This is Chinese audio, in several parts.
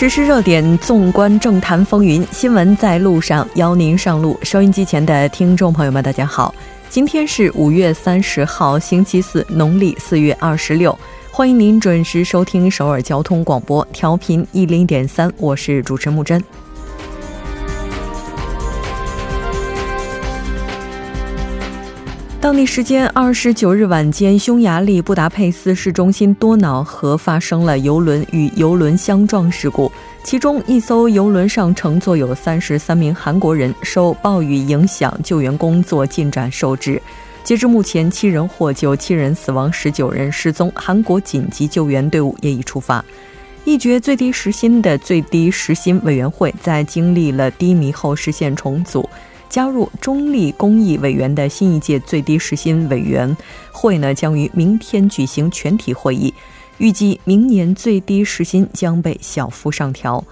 实时热点，纵观政坛风云，新闻在路上，邀您上路。收音机前的听众朋友们，大家好，今天是五月三十号，星期四，农历四月二十六。欢迎您准时收听首尔交通广播，调频一零点三，我是主持人木真。当地时间二十九日晚间，匈牙利布达佩斯市中心多瑙河发生了游轮与游轮相撞事故，其中一艘游轮上乘坐有三十三名韩国人，受暴雨影响，救援工作进展受制。截至目前，七人获救，七人死亡，十九人失踪。韩国紧急救援队伍也已出发。一决最低时薪的最低时薪委员会在经历了低迷后实现重组。加入中立公益委员的新一届最低时薪委员会呢，将于明天举行全体会议，预计明年最低时薪将被小幅上调。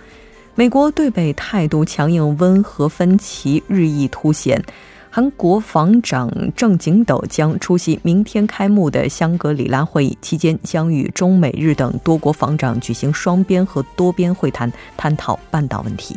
美国对北态度强硬，温和分歧日益凸显。韩国防长郑景斗将出席明天开幕的香格里拉会议，期间将与中美日等多国防长举行双边和多边会谈，探讨半岛问题。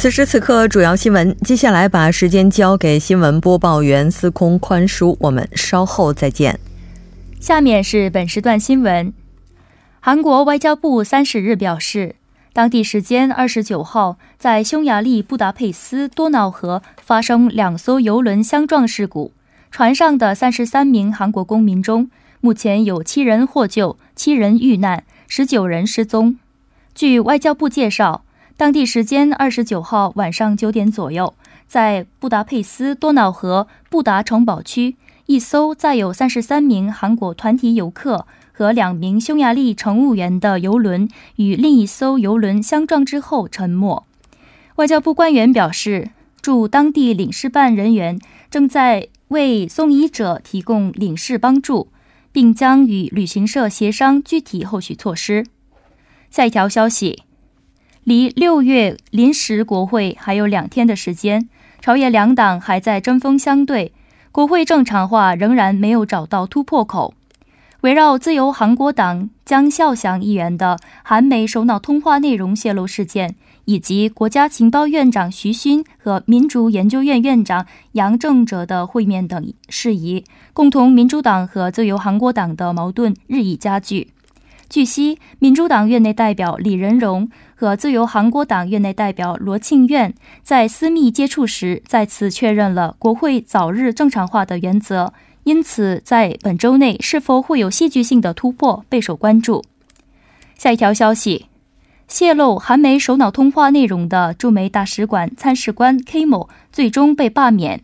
此时此刻，主要新闻。接下来把时间交给新闻播报员司空宽叔，我们稍后再见。下面是本时段新闻。韩国外交部三十日表示，当地时间二十九号，在匈牙利布达佩斯多瑙河发生两艘游轮相撞事故，船上的三十三名韩国公民中，目前有七人获救，七人遇难，十九人失踪。据外交部介绍。当地时间二十九号晚上九点左右，在布达佩斯多瑙河布达城堡区，一艘载有三十三名韩国团体游客和两名匈牙利乘务员的游轮与另一艘游轮相撞之后沉没。外交部官员表示，驻当地领事办人员正在为送医者提供领事帮助，并将与旅行社协商具体后续措施。下一条消息。离六月临时国会还有两天的时间，朝野两党还在针锋相对，国会正常化仍然没有找到突破口。围绕自由韩国党江孝祥议员的韩美首脑通话内容泄露事件，以及国家情报院长徐勋和民主研究院院长杨正哲的会面等事宜，共同民主党和自由韩国党的矛盾日益加剧。据悉，民主党院内代表李仁荣和自由韩国党院内代表罗庆苑在私密接触时再次确认了国会早日正常化的原则，因此在本周内是否会有戏剧性的突破备受关注。下一条消息：泄露韩美首脑通话内容的驻美大使馆参事官 K 某最终被罢免。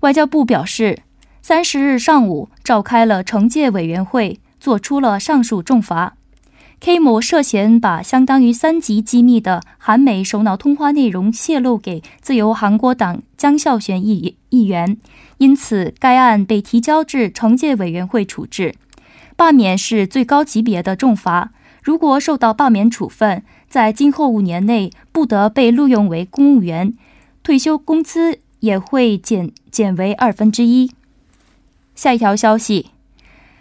外交部表示，三十日上午召开了惩戒委员会。做出了上述重罚，K 某涉嫌把相当于三级机密的韩美首脑通话内容泄露给自由韩国党江孝玄议议员，因此该案被提交至惩戒委员会处置。罢免是最高级别的重罚，如果受到罢免处分，在今后五年内不得被录用为公务员，退休工资也会减减为二分之一。下一条消息。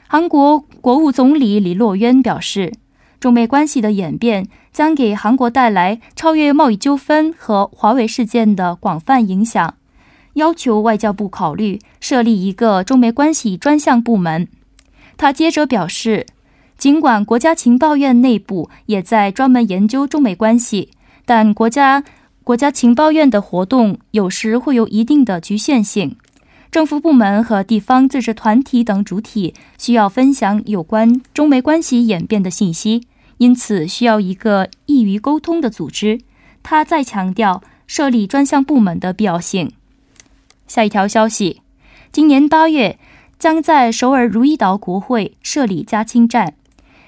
韩国国务总理李洛渊表示，中美关系的演变将给韩国带来超越贸易纠纷和华为事件的广泛影响，要求外交部考虑设立一个中美关系专项部门。他接着表示，尽管国家情报院内部也在专门研究中美关系，但国家国家情报院的活动有时会有一定的局限性。政府部门和地方自治团体等主体需要分享有关中美关系演变的信息，因此需要一个易于沟通的组织。他再强调设立专项部门的必要性。下一条消息，今年八月将在首尔如意岛国会设立加氢站，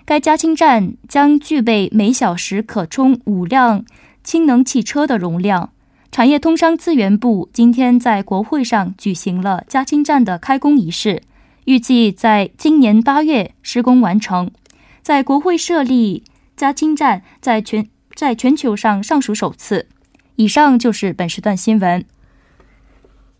该加氢站将具备每小时可充五辆氢能汽车的容量。产业通商资源部今天在国会上举行了加氢站的开工仪式，预计在今年八月施工完成。在国会设立加氢站，在全在全球上尚属首次。以上就是本时段新闻。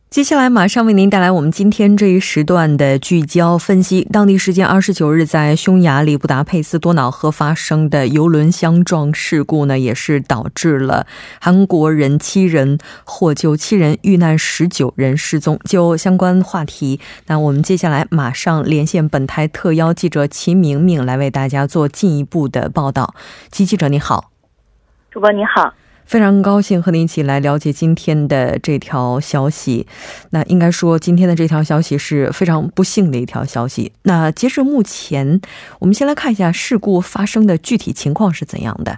接下来马上为您带来我们今天这一时段的聚焦分析。当地时间二十九日，在匈牙利布达佩斯多瑙河发生的游轮相撞事故呢，也是导致了韩国人七人获救，七人遇难，十九人失踪。就相关话题，那我们接下来马上连线本台特邀记者齐明明来为大家做进一步的报道。齐记者你好，主播你好。非常高兴和您一起来了解今天的这条消息。那应该说，今天的这条消息是非常不幸的一条消息。那截至目前，我们先来看一下事故发生的具体情况是怎样的。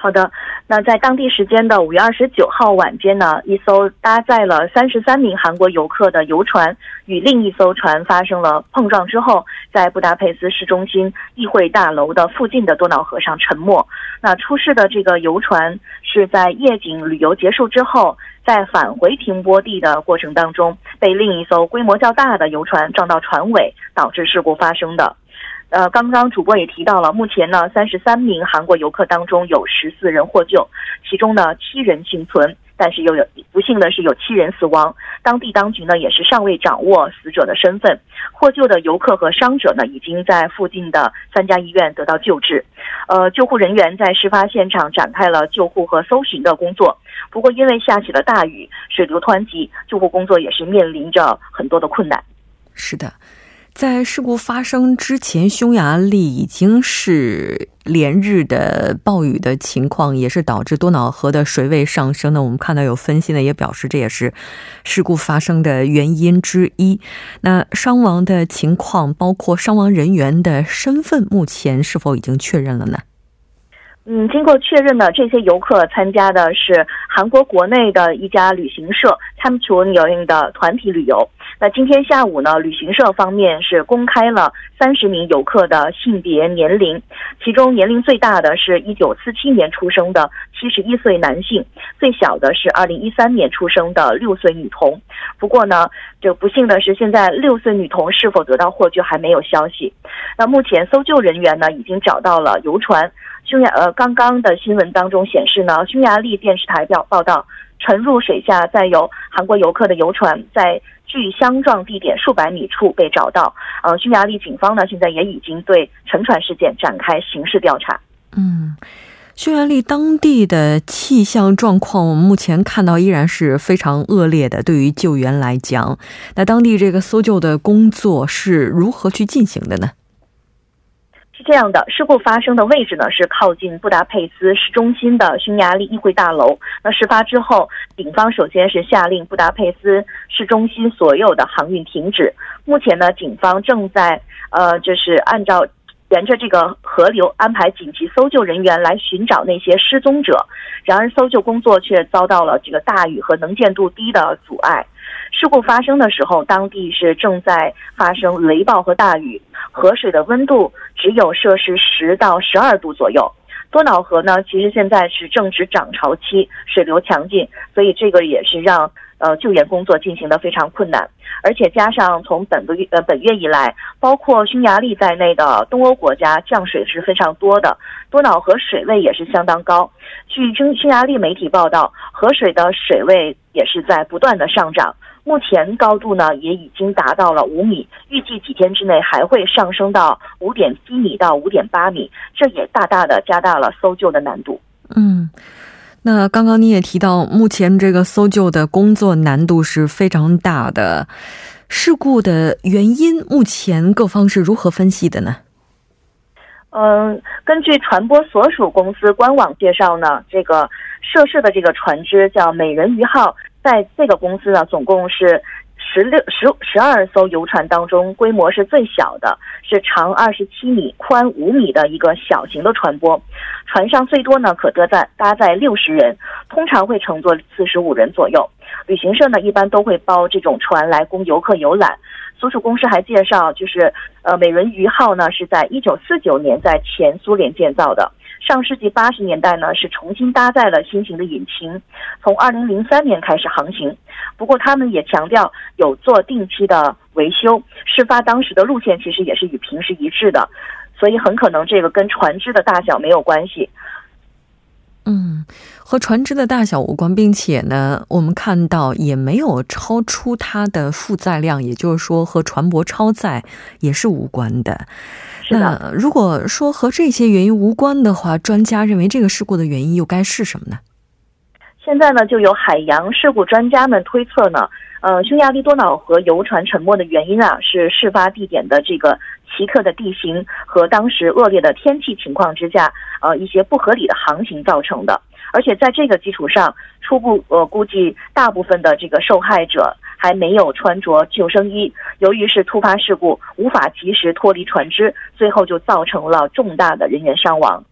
好的。那在当地时间的五月二十九号晚间呢，一艘搭载了三十三名韩国游客的游船与另一艘船发生了碰撞之后，在布达佩斯市中心议会大楼的附近的多瑙河上沉没。那出事的这个游船是在夜景旅游结束之后，在返回停泊地的过程当中，被另一艘规模较大的游船撞到船尾，导致事故发生的。呃，刚刚主播也提到了，目前呢，三十三名韩国游客当中有十四人获救，其中呢七人幸存，但是又有不幸的是有七人死亡。当地当局呢也是尚未掌握死者的身份。获救的游客和伤者呢已经在附近的三家医院得到救治。呃，救护人员在事发现场展开了救护和搜寻的工作。不过因为下起了大雨，水流湍急，救护工作也是面临着很多的困难。是的。在事故发生之前，匈牙利已经是连日的暴雨的情况，也是导致多瑙河的水位上升的。我们看到有分析呢，也表示这也是事故发生的原因之一。那伤亡的情况，包括伤亡人员的身份，目前是否已经确认了呢？嗯，经过确认呢，这些游客参加的是韩国国内的一家旅行社参出游营的团体旅游。那今天下午呢，旅行社方面是公开了三十名游客的性别年龄，其中年龄最大的是一九四七年出生的七十一岁男性，最小的是二零一三年出生的六岁女童。不过呢，这不幸的是，现在六岁女童是否得到获救还没有消息。那目前搜救人员呢已经找到了游船。匈牙呃，刚刚的新闻当中显示呢，匈牙利电视台报报道，沉入水下载有韩国游客的游船在。距相撞地点数百米处被找到。呃，匈牙利警方呢，现在也已经对沉船事件展开刑事调查。嗯，匈牙利当地的气象状况，我们目前看到依然是非常恶劣的。对于救援来讲，那当地这个搜救的工作是如何去进行的呢？是这样的，事故发生的位置呢是靠近布达佩斯市中心的匈牙利议会大楼。那事发之后，警方首先是下令布达佩斯市中心所有的航运停止。目前呢，警方正在呃，就是按照沿着这个河流安排紧急搜救人员来寻找那些失踪者。然而，搜救工作却遭到了这个大雨和能见度低的阻碍。事故发生的时候，当地是正在发生雷暴和大雨，河水的温度只有摄氏十到十二度左右。多瑙河呢，其实现在是正值涨潮期，水流强劲，所以这个也是让呃救援工作进行的非常困难。而且加上从本个月呃本月以来，包括匈牙利在内的东欧国家降水是非常多的，多瑙河水位也是相当高。据匈匈牙利媒体报道，河水的水位也是在不断的上涨。目前高度呢也已经达到了五米，预计几天之内还会上升到五点七米到五点八米，这也大大的加大了搜救的难度。嗯，那刚刚你也提到，目前这个搜救的工作难度是非常大的。事故的原因，目前各方是如何分析的呢？嗯，根据船舶所属公司官网介绍呢，这个涉事的这个船只叫“美人鱼号”。在这个公司呢，总共是十六十十二艘游船当中，规模是最小的，是长二十七米、宽五米的一个小型的船舶。船上最多呢可搭载搭载六十人，通常会乘坐四十五人左右。旅行社呢一般都会包这种船来供游客游览。所属公司还介绍，就是呃美人鱼号呢是在一九四九年在前苏联建造的。上世纪八十年代呢，是重新搭载了新型的引擎，从二零零三年开始航行。不过他们也强调有做定期的维修。事发当时的路线其实也是与平时一致的，所以很可能这个跟船只的大小没有关系。嗯，和船只的大小无关，并且呢，我们看到也没有超出它的负载量，也就是说和船舶超载也是无关的。那如果说和这些原因无关的话，专家认为这个事故的原因又该是什么呢？现在呢，就有海洋事故专家们推测呢，呃，匈牙利多瑙河游船沉没的原因啊，是事发地点的这个奇特的地形和当时恶劣的天气情况之下，呃，一些不合理的航行造成的。而且在这个基础上，初步呃估计，大部分的这个受害者还没有穿着救生衣，由于是突发事故，无法及时脱离船只，最后就造成了重大的人员伤亡。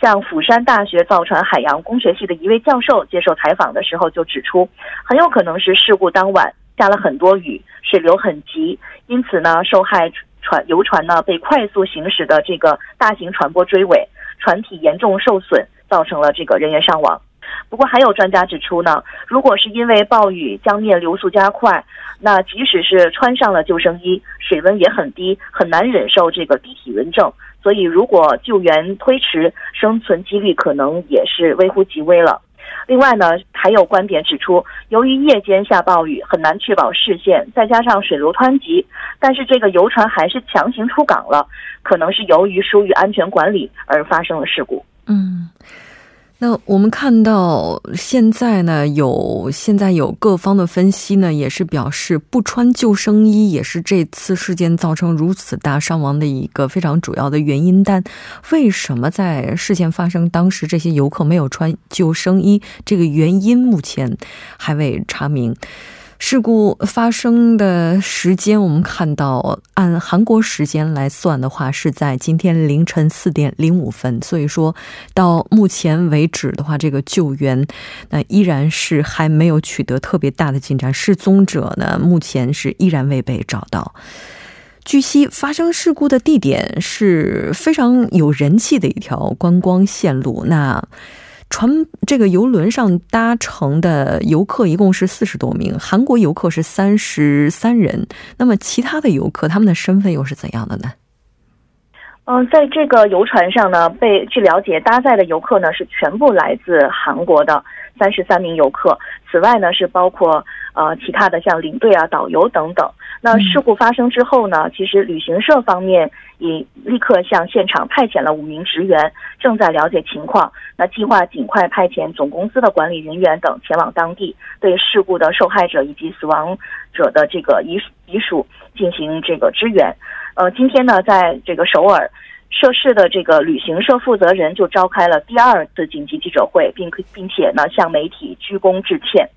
像釜山大学造船海洋工学系的一位教授接受采访的时候就指出，很有可能是事故当晚下了很多雨，水流很急，因此呢，受害船游船呢被快速行驶的这个大型船舶追尾，船体严重受损。造成了这个人员伤亡。不过，还有专家指出呢，如果是因为暴雨江面流速加快，那即使是穿上了救生衣，水温也很低，很难忍受这个低体温症。所以，如果救援推迟，生存几率可能也是微乎其微了。另外呢，还有观点指出，由于夜间下暴雨，很难确保视线，再加上水流湍急，但是这个游船还是强行出港了，可能是由于疏于安全管理而发生了事故。嗯，那我们看到现在呢，有现在有各方的分析呢，也是表示不穿救生衣也是这次事件造成如此大伤亡的一个非常主要的原因。但为什么在事件发生当时这些游客没有穿救生衣？这个原因目前还未查明。事故发生的时间，我们看到按韩国时间来算的话，是在今天凌晨四点零五分。所以说到目前为止的话，这个救援那依然是还没有取得特别大的进展。失踪者呢，目前是依然未被找到。据悉，发生事故的地点是非常有人气的一条观光线路。那船这个游轮上搭乘的游客一共是四十多名，韩国游客是三十三人。那么其他的游客他们的身份又是怎样的呢？嗯，在这个游船上呢，被据了解搭载的游客呢是全部来自韩国的三十三名游客。此外呢是包括呃其他的像领队啊、导游等等。那事故发生之后呢，其实旅行社方面也立刻向现场派遣了五名职员，正在了解情况。那计划尽快派遣总公司的管理人员等前往当地，对事故的受害者以及死亡者的这个遗遗属进行这个支援。呃，今天呢，在这个首尔，涉事的这个旅行社负责人就召开了第二次紧急记者会，并并且呢向媒体鞠躬致歉。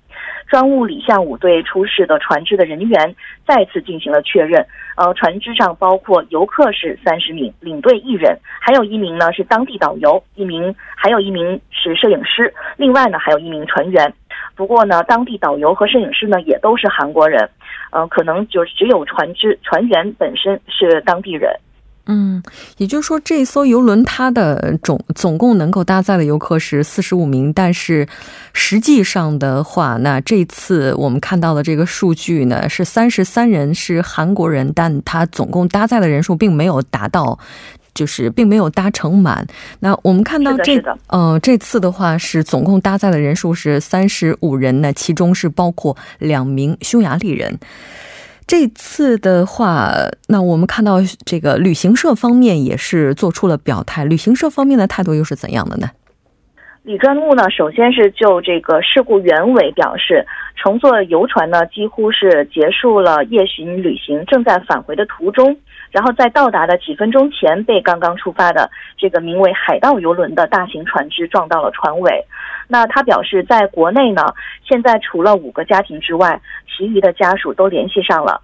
专务李相武对出事的船只的人员再次进行了确认。呃，船只上包括游客是三十名，领队一人，还有一名呢是当地导游，一名还有一名是摄影师，另外呢还有一名船员。不过呢，当地导游和摄影师呢也都是韩国人，呃，可能就只有船只船员本身是当地人。嗯，也就是说，这艘游轮它的总总共能够搭载的游客是四十五名，但是实际上的话，那这次我们看到的这个数据呢是三十三人是韩国人，但他总共搭载的人数并没有达到，就是并没有搭乘满。那我们看到这呃这次的话是总共搭载的人数是三十五人呢，其中是包括两名匈牙利人。这次的话，那我们看到这个旅行社方面也是做出了表态。旅行社方面的态度又是怎样的呢？李专务呢，首先是就这个事故原委表示，乘坐游船呢几乎是结束了夜巡旅行，正在返回的途中，然后在到达的几分钟前被刚刚出发的这个名为“海盗游轮”的大型船只撞到了船尾。那他表示，在国内呢，现在除了五个家庭之外，其余的家属都联系上了。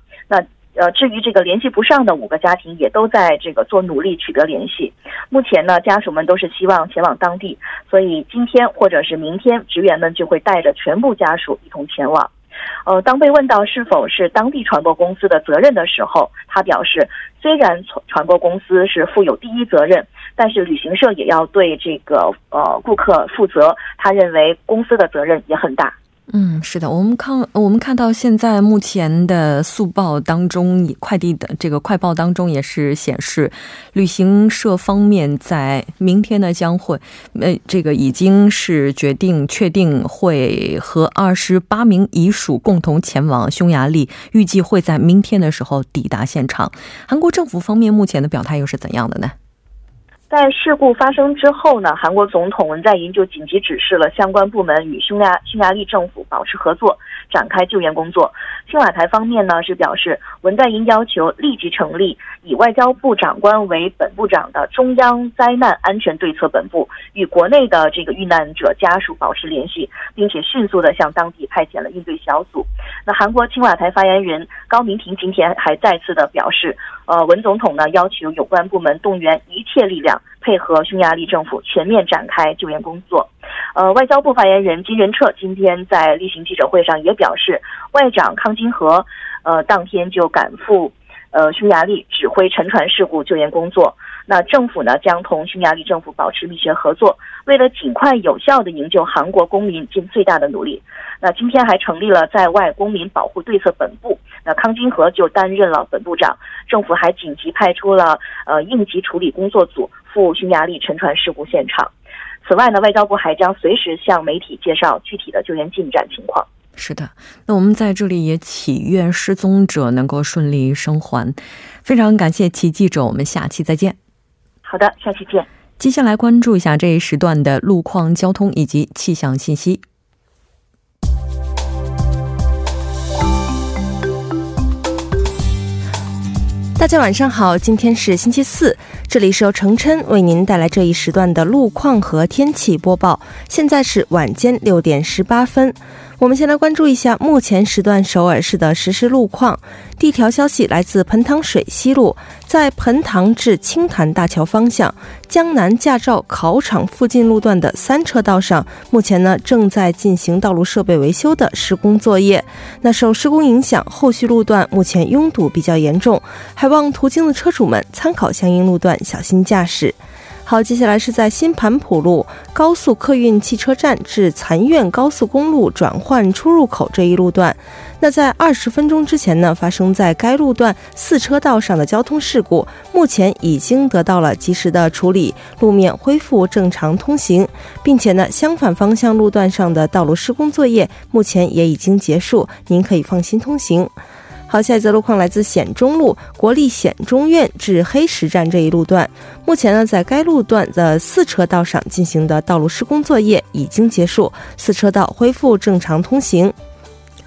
呃，至于这个联系不上的五个家庭，也都在这个做努力取得联系。目前呢，家属们都是希望前往当地，所以今天或者是明天，职员们就会带着全部家属一同前往。呃，当被问到是否是当地传播公司的责任的时候，他表示，虽然传传播公司是负有第一责任，但是旅行社也要对这个呃顾客负责。他认为公司的责任也很大。嗯，是的，我们看我们看到现在目前的速报当中，快递的这个快报当中也是显示，旅行社方面在明天呢将会，呃，这个已经是决定确定会和二十八名遗属共同前往匈牙利，预计会在明天的时候抵达现场。韩国政府方面目前的表态又是怎样的呢？在事故发生之后呢，韩国总统文在寅就紧急指示了相关部门与匈牙匈牙利政府保持合作，展开救援工作。青瓦台方面呢是表示，文在寅要求立即成立以外交部长官为本部长的中央灾难安全对策本部，与国内的这个遇难者家属保持联系，并且迅速的向当地派遣了应对小组。那韩国青瓦台发言人高明婷今天还再次的表示，呃，文总统呢要求有关部门动员一切力量。配合匈牙利政府全面展开救援工作。呃，外交部发言人金仁彻今天在例行记者会上也表示，外长康金和呃当天就赶赴呃匈牙利指挥沉船事故救援工作。那政府呢将同匈牙利政府保持密切合作，为了尽快有效地营救韩国公民，尽最大的努力。那今天还成立了在外公民保护对策本部，那康金和就担任了本部长。政府还紧急派出了呃应急处理工作组。赴匈牙利沉船事故现场。此外呢，外交部还将随时向媒体介绍具体的救援进展情况。是的，那我们在这里也祈愿失踪者能够顺利生还。非常感谢齐记者，我们下期再见。好的，下期见。接下来关注一下这一时段的路况、交通以及气象信息。大家晚上好，今天是星期四，这里是由程琛为您带来这一时段的路况和天气播报。现在是晚间六点十八分。我们先来关注一下目前时段首尔市的实时路况。第一条消息来自盆塘水西路，在盆塘至青潭大桥方向江南驾照考场附近路段的三车道上，目前呢正在进行道路设备维修的施工作业。那受施工影响，后续路段目前拥堵比较严重，还望途经的车主们参考相应路段，小心驾驶。好，接下来是在新盘浦路高速客运汽车站至残苑高速公路转换出入口这一路段。那在二十分钟之前呢，发生在该路段四车道上的交通事故，目前已经得到了及时的处理，路面恢复正常通行，并且呢，相反方向路段上的道路施工作业目前也已经结束，您可以放心通行。好，下一则路况来自显中路国立显中院至黑石站这一路段，目前呢，在该路段的四车道上进行的道路施工作业已经结束，四车道恢复正常通行。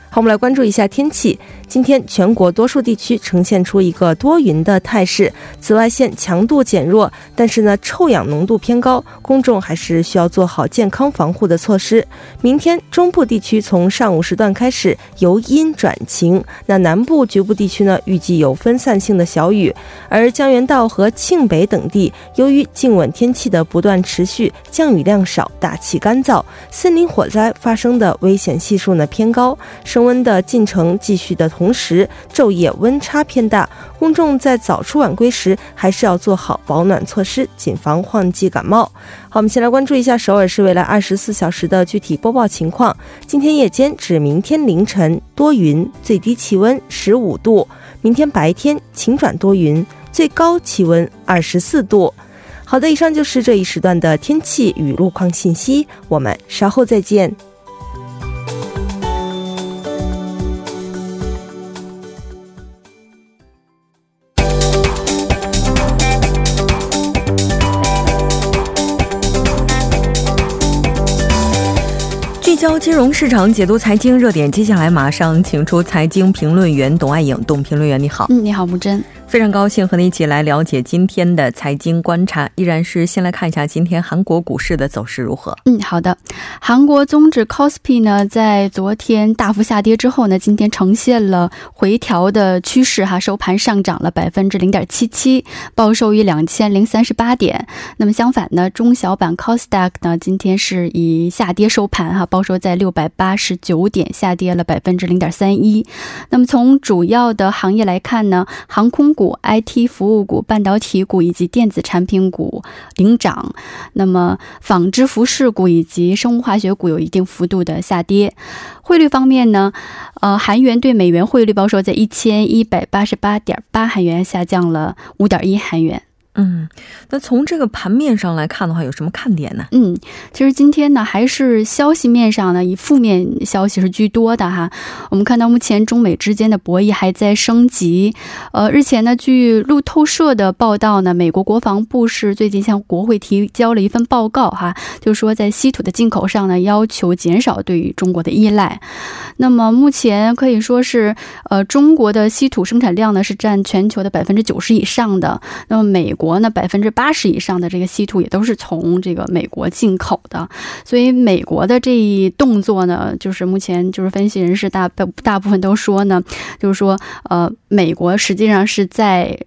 好，我们来关注一下天气。今天全国多数地区呈现出一个多云的态势，紫外线强度减弱，但是呢，臭氧浓度偏高，公众还是需要做好健康防护的措施。明天中部地区从上午时段开始由阴转晴，那南部局部地区呢，预计有分散性的小雨，而江原道和庆北等地由于静稳天气的不断持续，降雨量少，大气干燥，森林火灾发生的危险系数呢偏高，升温的进程继续的同。同时，昼夜温差偏大，公众在早出晚归时还是要做好保暖措施，谨防换季感冒。好，我们先来关注一下首尔市未来二十四小时的具体播报情况。今天夜间至明天凌晨多云，最低气温十五度；明天白天晴转多云，最高气温二十四度。好的，以上就是这一时段的天气与路况信息，我们稍后再见。金融市场解读财经热点，接下来马上请出财经评论员董爱颖，董评论员你好。嗯，你好，木真。非常高兴和你一起来了解今天的财经观察，依然是先来看一下今天韩国股市的走势如何。嗯，好的。韩国综指 KOSPI 呢，在昨天大幅下跌之后呢，今天呈现了回调的趋势哈，收盘上涨了百分之零点七七，报收于两千零三十八点。那么相反呢，中小板 KOSDAQ 呢，今天是以下跌收盘哈，报收在六百八十九点，下跌了百分之零点三一。那么从主要的行业来看呢，航空股。股、IT 服务股、半导体股以及电子产品股领涨，那么纺织服饰股以及生物化学股有一定幅度的下跌。汇率方面呢，呃，韩元对美元汇率报收在一千一百八十八点八韩元，下降了五点一韩元。嗯，那从这个盘面上来看的话，有什么看点呢？嗯，其实今天呢，还是消息面上呢，以负面消息是居多的哈。我们看到目前中美之间的博弈还在升级。呃，日前呢，据路透社的报道呢，美国国防部是最近向国会提交了一份报告哈，就是说在稀土的进口上呢，要求减少对于中国的依赖。那么目前可以说是，呃，中国的稀土生产量呢是占全球的百分之九十以上的。那么美国国呢，百分之八十以上的这个稀土也都是从这个美国进口的，所以美国的这一动作呢，就是目前就是分析人士大大部分都说呢，就是说呃，美国实际上是在。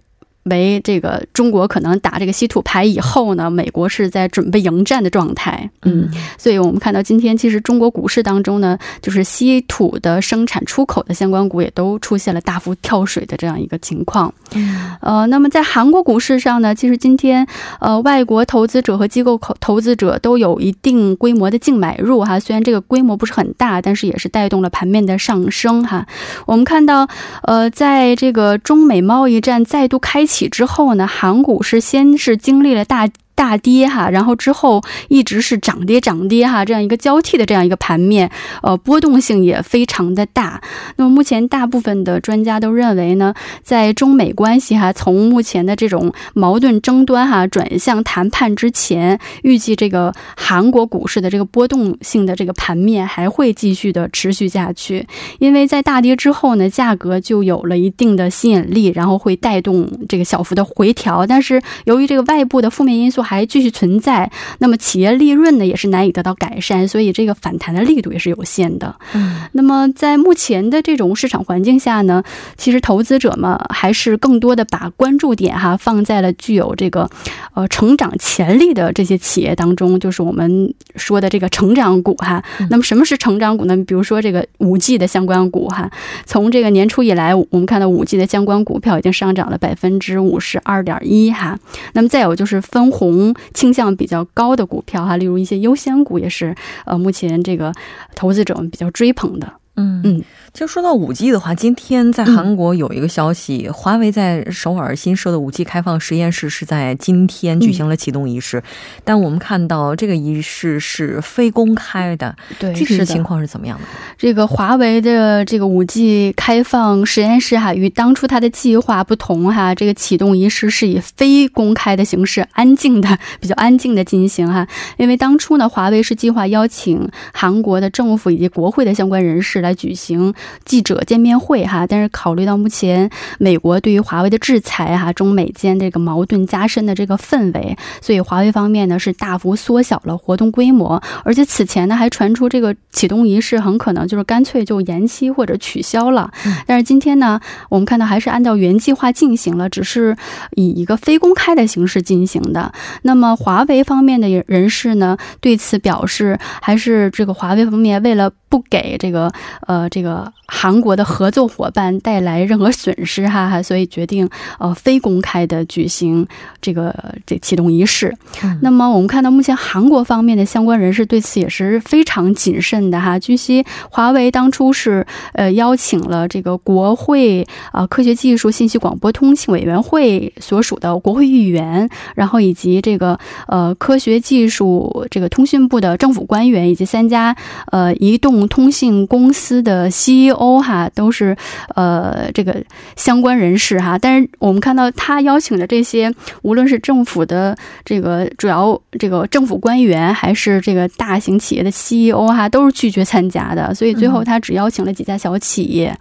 为这个中国可能打这个稀土牌以后呢，美国是在准备迎战的状态。嗯，所以我们看到今天其实中国股市当中呢，就是稀土的生产出口的相关股也都出现了大幅跳水的这样一个情况。嗯，呃，那么在韩国股市上呢，其实今天呃外国投资者和机构投投资者都有一定规模的净买入哈，虽然这个规模不是很大，但是也是带动了盘面的上升哈。我们看到呃在这个中美贸易战再度开启。起之后呢，韩股是先是经历了大。大跌哈，然后之后一直是涨跌涨跌哈，这样一个交替的这样一个盘面，呃，波动性也非常的大。那么目前大部分的专家都认为呢，在中美关系哈从目前的这种矛盾争端哈转向谈判之前，预计这个韩国股市的这个波动性的这个盘面还会继续的持续下去。因为在大跌之后呢，价格就有了一定的吸引力，然后会带动这个小幅的回调。但是由于这个外部的负面因素，还继续存在，那么企业利润呢也是难以得到改善，所以这个反弹的力度也是有限的。嗯，那么在目前的这种市场环境下呢，其实投资者嘛还是更多的把关注点哈放在了具有这个呃成长潜力的这些企业当中，就是我们说的这个成长股哈。那么什么是成长股呢？比如说这个五 G 的相关股哈，从这个年初以来，我们看到五 G 的相关股票已经上涨了百分之五十二点一哈。那么再有就是分红。倾向比较高的股票哈，例如一些优先股也是呃，目前这个投资者们比较追捧的。嗯。嗯。就说到五 G 的话，今天在韩国有一个消息，华为在首尔新设的五 G 开放实验室是在今天举行了启动仪式，但我们看到这个仪式是非公开的，对，具体的情况是怎么样的？这个华为的这个五 G 开放实验室哈，与当初它的计划不同哈，这个启动仪式是以非公开的形式，安静的、比较安静的进行哈，因为当初呢，华为是计划邀请韩国的政府以及国会的相关人士来举行。记者见面会哈，但是考虑到目前美国对于华为的制裁哈，中美间这个矛盾加深的这个氛围，所以华为方面呢是大幅缩小了活动规模，而且此前呢还传出这个启动仪式很可能就是干脆就延期或者取消了。但是今天呢，我们看到还是按照原计划进行了，只是以一个非公开的形式进行的。那么华为方面的人士呢对此表示，还是这个华为方面为了不给这个呃这个。韩国的合作伙伴带来任何损失，哈哈，所以决定呃非公开的举行这个这启动仪式。那么我们看到目前韩国方面的相关人士对此也是非常谨慎的哈。据悉，华为当初是呃邀请了这个国会啊科学技术信息广播通信委员会所属的国会议员，然后以及这个呃科学技术这个通讯部的政府官员，以及三家呃移动通信公司。司的 CEO 哈，都是呃这个相关人士哈。但是我们看到他邀请的这些，无论是政府的这个主要这个政府官员，还是这个大型企业的 CEO 哈，都是拒绝参加的。所以最后他只邀请了几家小企业。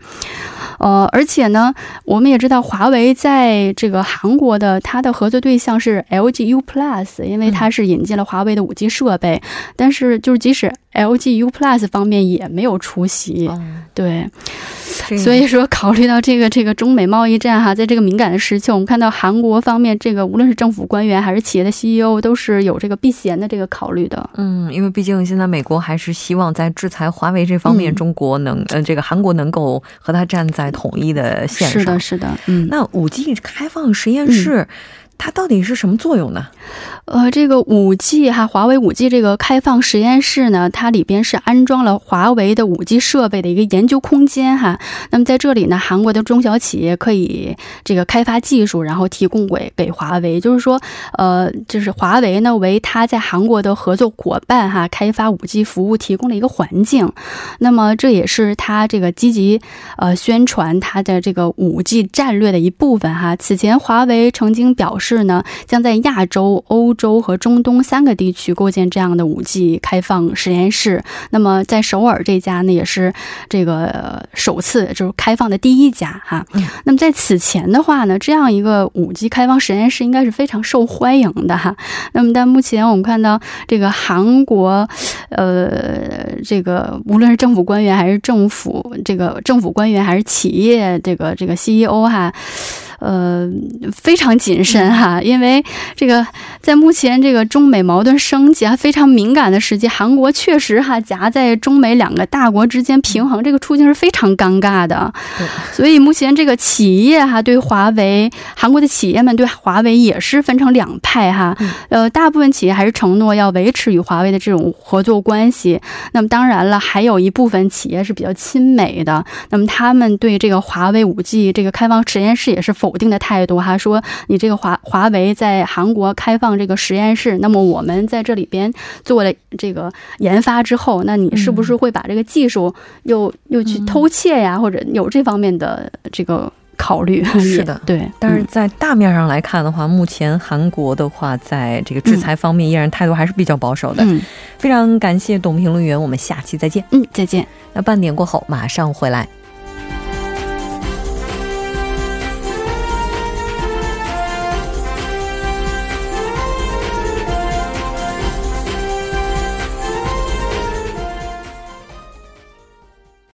呃，而且呢，我们也知道华为在这个韩国的它的合作对象是 LG U Plus，因为它是引进了华为的五 G 设备，但是就是即使。LG U Plus 方面也没有出席，对，所以说考虑到这个这个中美贸易战哈，在这个敏感的时期，我们看到韩国方面这个无论是政府官员还是企业的 CEO 都是有这个避嫌的这个考虑的。嗯，因为毕竟现在美国还是希望在制裁华为这方面，中国能呃这个韩国能够和他站在统一的线上。是的，是的。嗯，那五 G 开放实验室。它到底是什么作用呢？呃，这个五 G 哈，华为五 G 这个开放实验室呢，它里边是安装了华为的五 G 设备的一个研究空间哈。那么在这里呢，韩国的中小企业可以这个开发技术，然后提供给给华为，就是说，呃，就是华为呢为它在韩国的合作伙伴哈，开发五 G 服务提供了一个环境。那么这也是它这个积极呃宣传它的这个五 G 战略的一部分哈。此前华为曾经表示。是呢，将在亚洲、欧洲和中东三个地区构建这样的五 G 开放实验室。那么在首尔这家呢，也是这个首次就是开放的第一家哈。那么在此前的话呢，这样一个五 G 开放实验室应该是非常受欢迎的哈。那么但目前我们看到这个韩国，呃，这个无论是政府官员还是政府这个政府官员还是企业这个这个 CEO 哈。呃，非常谨慎哈，因为这个在目前这个中美矛盾升级啊非常敏感的时期，韩国确实哈夹在中美两个大国之间平衡，这个处境是非常尴尬的。所以目前这个企业哈对华为，韩国的企业们对华为也是分成两派哈。呃，大部分企业还是承诺要维持与华为的这种合作关系。那么当然了，还有一部分企业是比较亲美的，那么他们对这个华为五 G 这个开放实验室也是否。否定的态度哈，说你这个华华为在韩国开放这个实验室，那么我们在这里边做了这个研发之后，那你是不是会把这个技术又又去偷窃呀，或者有这方面的这个考虑？是的，对。但是在大面上来看的话，目前韩国的话在这个制裁方面依然态度还是比较保守的。嗯，非常感谢董评论员，我们下期再见。嗯，再见。那半点过后马上回来。